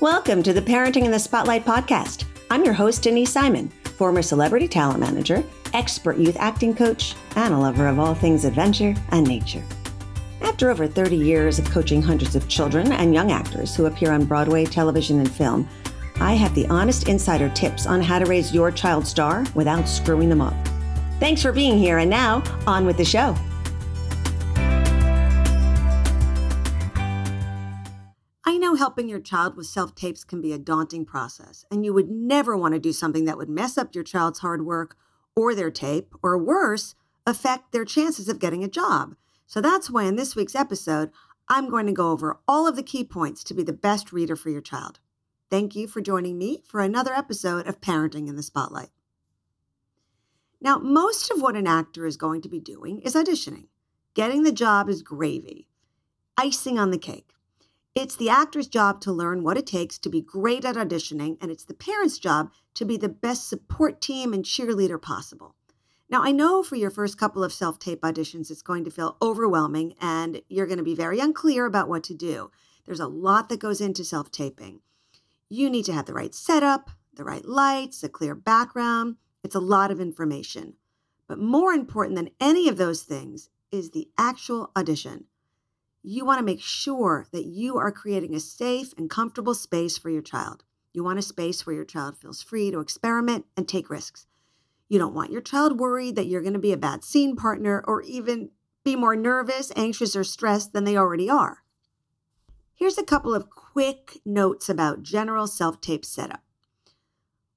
Welcome to the Parenting in the Spotlight podcast. I'm your host, Denise Simon, former celebrity talent manager, expert youth acting coach, and a lover of all things adventure and nature. After over 30 years of coaching hundreds of children and young actors who appear on Broadway, television, and film, I have the honest insider tips on how to raise your child star without screwing them up. Thanks for being here, and now on with the show. Helping your child with self tapes can be a daunting process, and you would never want to do something that would mess up your child's hard work or their tape, or worse, affect their chances of getting a job. So that's why in this week's episode, I'm going to go over all of the key points to be the best reader for your child. Thank you for joining me for another episode of Parenting in the Spotlight. Now, most of what an actor is going to be doing is auditioning. Getting the job is gravy, icing on the cake. It's the actor's job to learn what it takes to be great at auditioning, and it's the parent's job to be the best support team and cheerleader possible. Now, I know for your first couple of self tape auditions, it's going to feel overwhelming and you're going to be very unclear about what to do. There's a lot that goes into self taping. You need to have the right setup, the right lights, a clear background. It's a lot of information. But more important than any of those things is the actual audition you want to make sure that you are creating a safe and comfortable space for your child. You want a space where your child feels free to experiment and take risks. You don't want your child worried that you're going to be a bad scene partner or even be more nervous, anxious, or stressed than they already are. Here's a couple of quick notes about general self tape setup.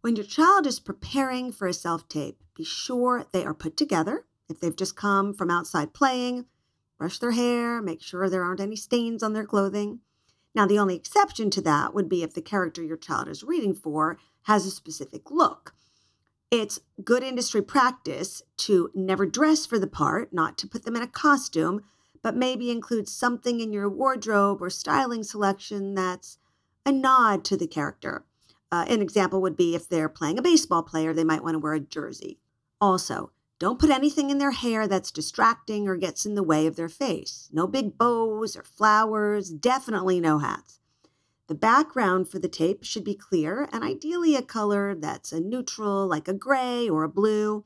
When your child is preparing for a self tape, be sure they are put together. If they've just come from outside playing, brush their hair, make sure there aren't any stains on their clothing. Now, the only exception to that would be if the character your child is reading for has a specific look. It's good industry practice to never dress for the part, not to put them in a costume, but maybe include something in your wardrobe or styling selection that's a nod to the character. Uh, an example would be if they're playing a baseball player, they might want to wear a jersey. Also, don't put anything in their hair that's distracting or gets in the way of their face. No big bows or flowers, definitely no hats. The background for the tape should be clear and ideally a color that's a neutral, like a gray or a blue.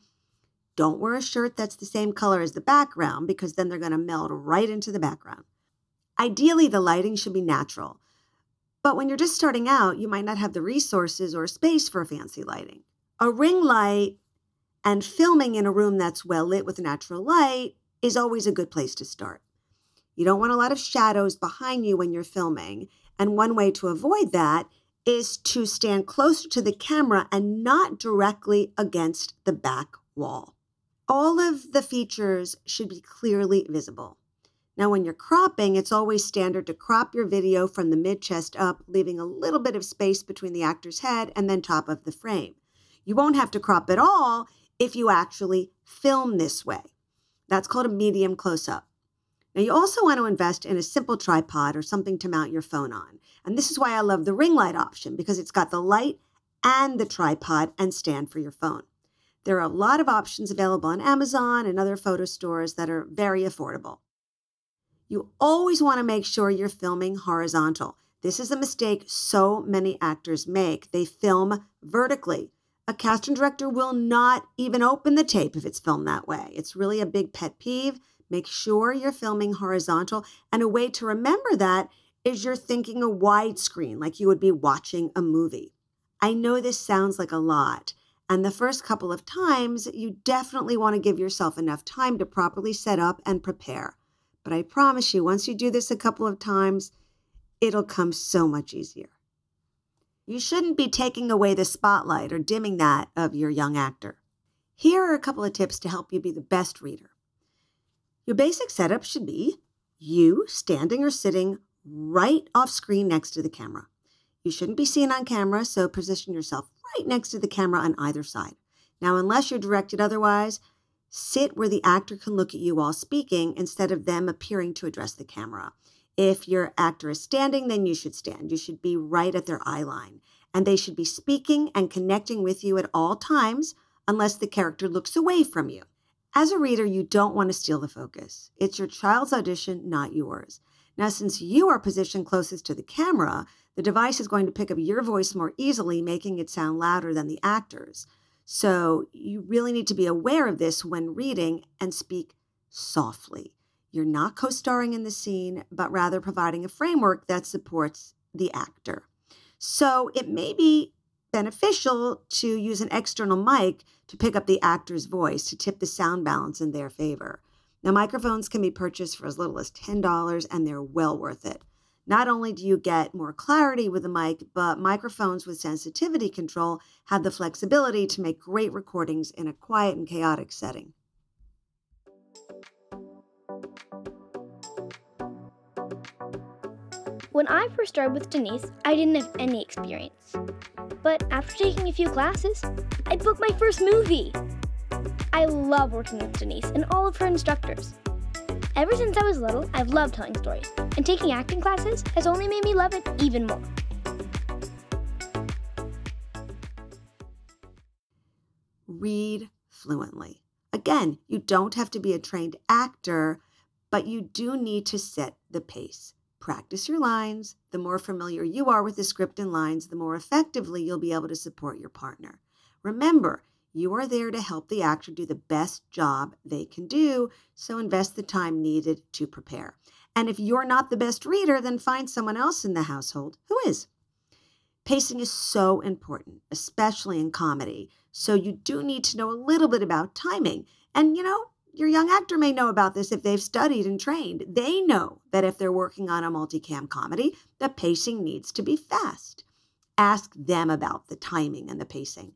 Don't wear a shirt that's the same color as the background because then they're going to meld right into the background. Ideally, the lighting should be natural. But when you're just starting out, you might not have the resources or space for fancy lighting. A ring light and filming in a room that's well lit with natural light is always a good place to start. You don't want a lot of shadows behind you when you're filming. And one way to avoid that is to stand closer to the camera and not directly against the back wall. All of the features should be clearly visible. Now, when you're cropping, it's always standard to crop your video from the mid chest up, leaving a little bit of space between the actor's head and then top of the frame. You won't have to crop at all if you actually film this way. That's called a medium close up. Now, you also want to invest in a simple tripod or something to mount your phone on. And this is why I love the ring light option because it's got the light and the tripod and stand for your phone. There are a lot of options available on Amazon and other photo stores that are very affordable. You always want to make sure you're filming horizontal. This is a mistake so many actors make. They film vertically a casting director will not even open the tape if it's filmed that way. It's really a big pet peeve. Make sure you're filming horizontal. And a way to remember that is you're thinking a widescreen, like you would be watching a movie. I know this sounds like a lot. And the first couple of times, you definitely want to give yourself enough time to properly set up and prepare. But I promise you, once you do this a couple of times, it'll come so much easier. You shouldn't be taking away the spotlight or dimming that of your young actor. Here are a couple of tips to help you be the best reader. Your basic setup should be you standing or sitting right off screen next to the camera. You shouldn't be seen on camera, so position yourself right next to the camera on either side. Now, unless you're directed otherwise, sit where the actor can look at you while speaking instead of them appearing to address the camera. If your actor is standing, then you should stand. You should be right at their eye line. And they should be speaking and connecting with you at all times, unless the character looks away from you. As a reader, you don't want to steal the focus. It's your child's audition, not yours. Now, since you are positioned closest to the camera, the device is going to pick up your voice more easily, making it sound louder than the actor's. So, you really need to be aware of this when reading and speak softly. You're not co starring in the scene, but rather providing a framework that supports the actor. So, it may be beneficial to use an external mic to pick up the actor's voice to tip the sound balance in their favor. Now, microphones can be purchased for as little as $10 and they're well worth it. Not only do you get more clarity with a mic, but microphones with sensitivity control have the flexibility to make great recordings in a quiet and chaotic setting. When I first started with Denise, I didn't have any experience. But after taking a few classes, I booked my first movie. I love working with Denise and all of her instructors. Ever since I was little, I've loved telling stories, and taking acting classes has only made me love it even more. Read fluently. Again, you don't have to be a trained actor, but you do need to set the pace. Practice your lines. The more familiar you are with the script and lines, the more effectively you'll be able to support your partner. Remember, you are there to help the actor do the best job they can do, so invest the time needed to prepare. And if you're not the best reader, then find someone else in the household who is. Pacing is so important, especially in comedy. So you do need to know a little bit about timing. And you know, your young actor may know about this if they've studied and trained. They know that if they're working on a multicam comedy, the pacing needs to be fast. Ask them about the timing and the pacing.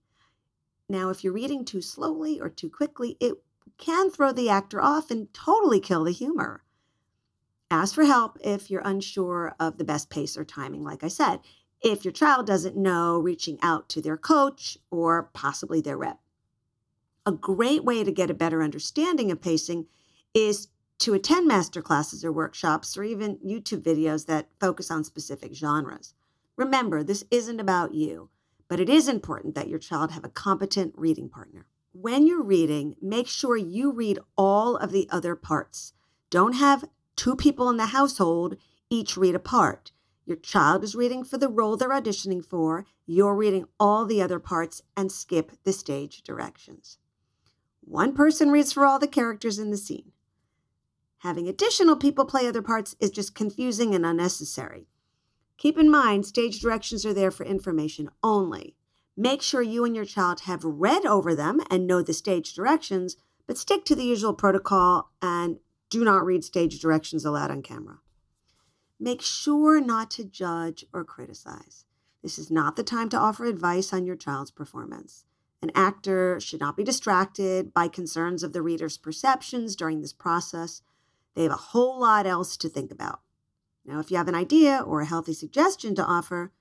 Now, if you're reading too slowly or too quickly, it can throw the actor off and totally kill the humor. Ask for help if you're unsure of the best pace or timing, like I said. If your child doesn't know, reaching out to their coach or possibly their rep. A great way to get a better understanding of pacing is to attend master classes or workshops or even YouTube videos that focus on specific genres. Remember, this isn't about you but it is important that your child have a competent reading partner. When you're reading, make sure you read all of the other parts. Don't have two people in the household each read a part. Your child is reading for the role they're auditioning for, you're reading all the other parts and skip the stage directions. One person reads for all the characters in the scene. Having additional people play other parts is just confusing and unnecessary. Keep in mind, stage directions are there for information only. Make sure you and your child have read over them and know the stage directions, but stick to the usual protocol and do not read stage directions aloud on camera. Make sure not to judge or criticize. This is not the time to offer advice on your child's performance. An actor should not be distracted by concerns of the reader's perceptions during this process. They have a whole lot else to think about. Now, if you have an idea or a healthy suggestion to offer,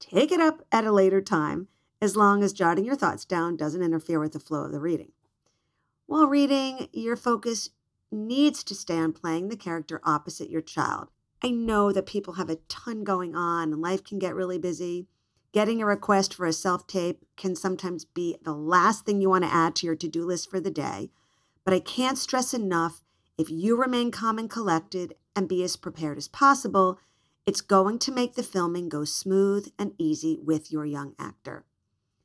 take it up at a later time, as long as jotting your thoughts down doesn't interfere with the flow of the reading. While reading, your focus needs to stay on playing the character opposite your child. I know that people have a ton going on and life can get really busy. Getting a request for a self tape can sometimes be the last thing you want to add to your to do list for the day. But I can't stress enough if you remain calm and collected and be as prepared as possible, it's going to make the filming go smooth and easy with your young actor.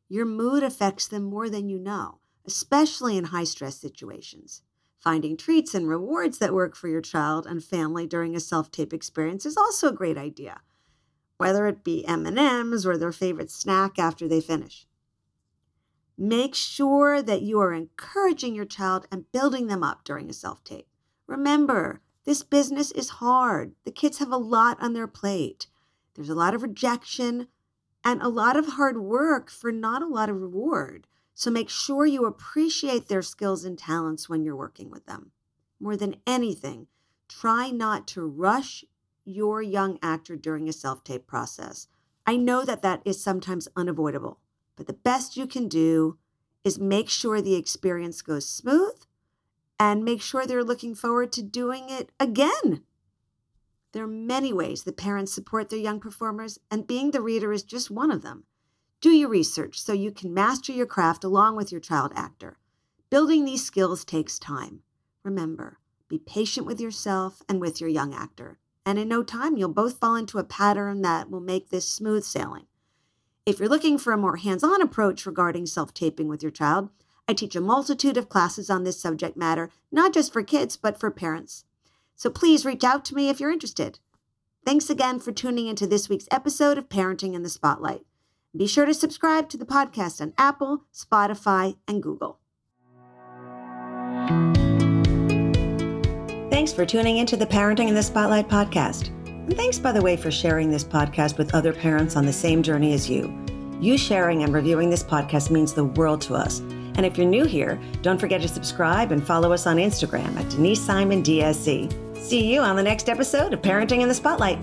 Your mood affects them more than you know, especially in high stress situations. Finding treats and rewards that work for your child and family during a self-tape experience is also a great idea, whether it be M&Ms or their favorite snack after they finish. Make sure that you are encouraging your child and building them up during a self-tape. Remember, this business is hard. The kids have a lot on their plate. There's a lot of rejection and a lot of hard work for not a lot of reward. So make sure you appreciate their skills and talents when you're working with them. More than anything, try not to rush your young actor during a self tape process. I know that that is sometimes unavoidable, but the best you can do is make sure the experience goes smooth and make sure they're looking forward to doing it again. There are many ways that parents support their young performers, and being the reader is just one of them. Do your research so you can master your craft along with your child actor. Building these skills takes time. Remember, be patient with yourself and with your young actor, and in no time, you'll both fall into a pattern that will make this smooth sailing. If you're looking for a more hands on approach regarding self taping with your child, I teach a multitude of classes on this subject matter, not just for kids, but for parents. So please reach out to me if you're interested. Thanks again for tuning into this week's episode of Parenting in the Spotlight. Be sure to subscribe to the podcast on Apple, Spotify, and Google. Thanks for tuning into the Parenting in the Spotlight podcast. And thanks, by the way, for sharing this podcast with other parents on the same journey as you. You sharing and reviewing this podcast means the world to us. And if you're new here, don't forget to subscribe and follow us on Instagram at Denise Simon DSC. See you on the next episode of Parenting in the Spotlight.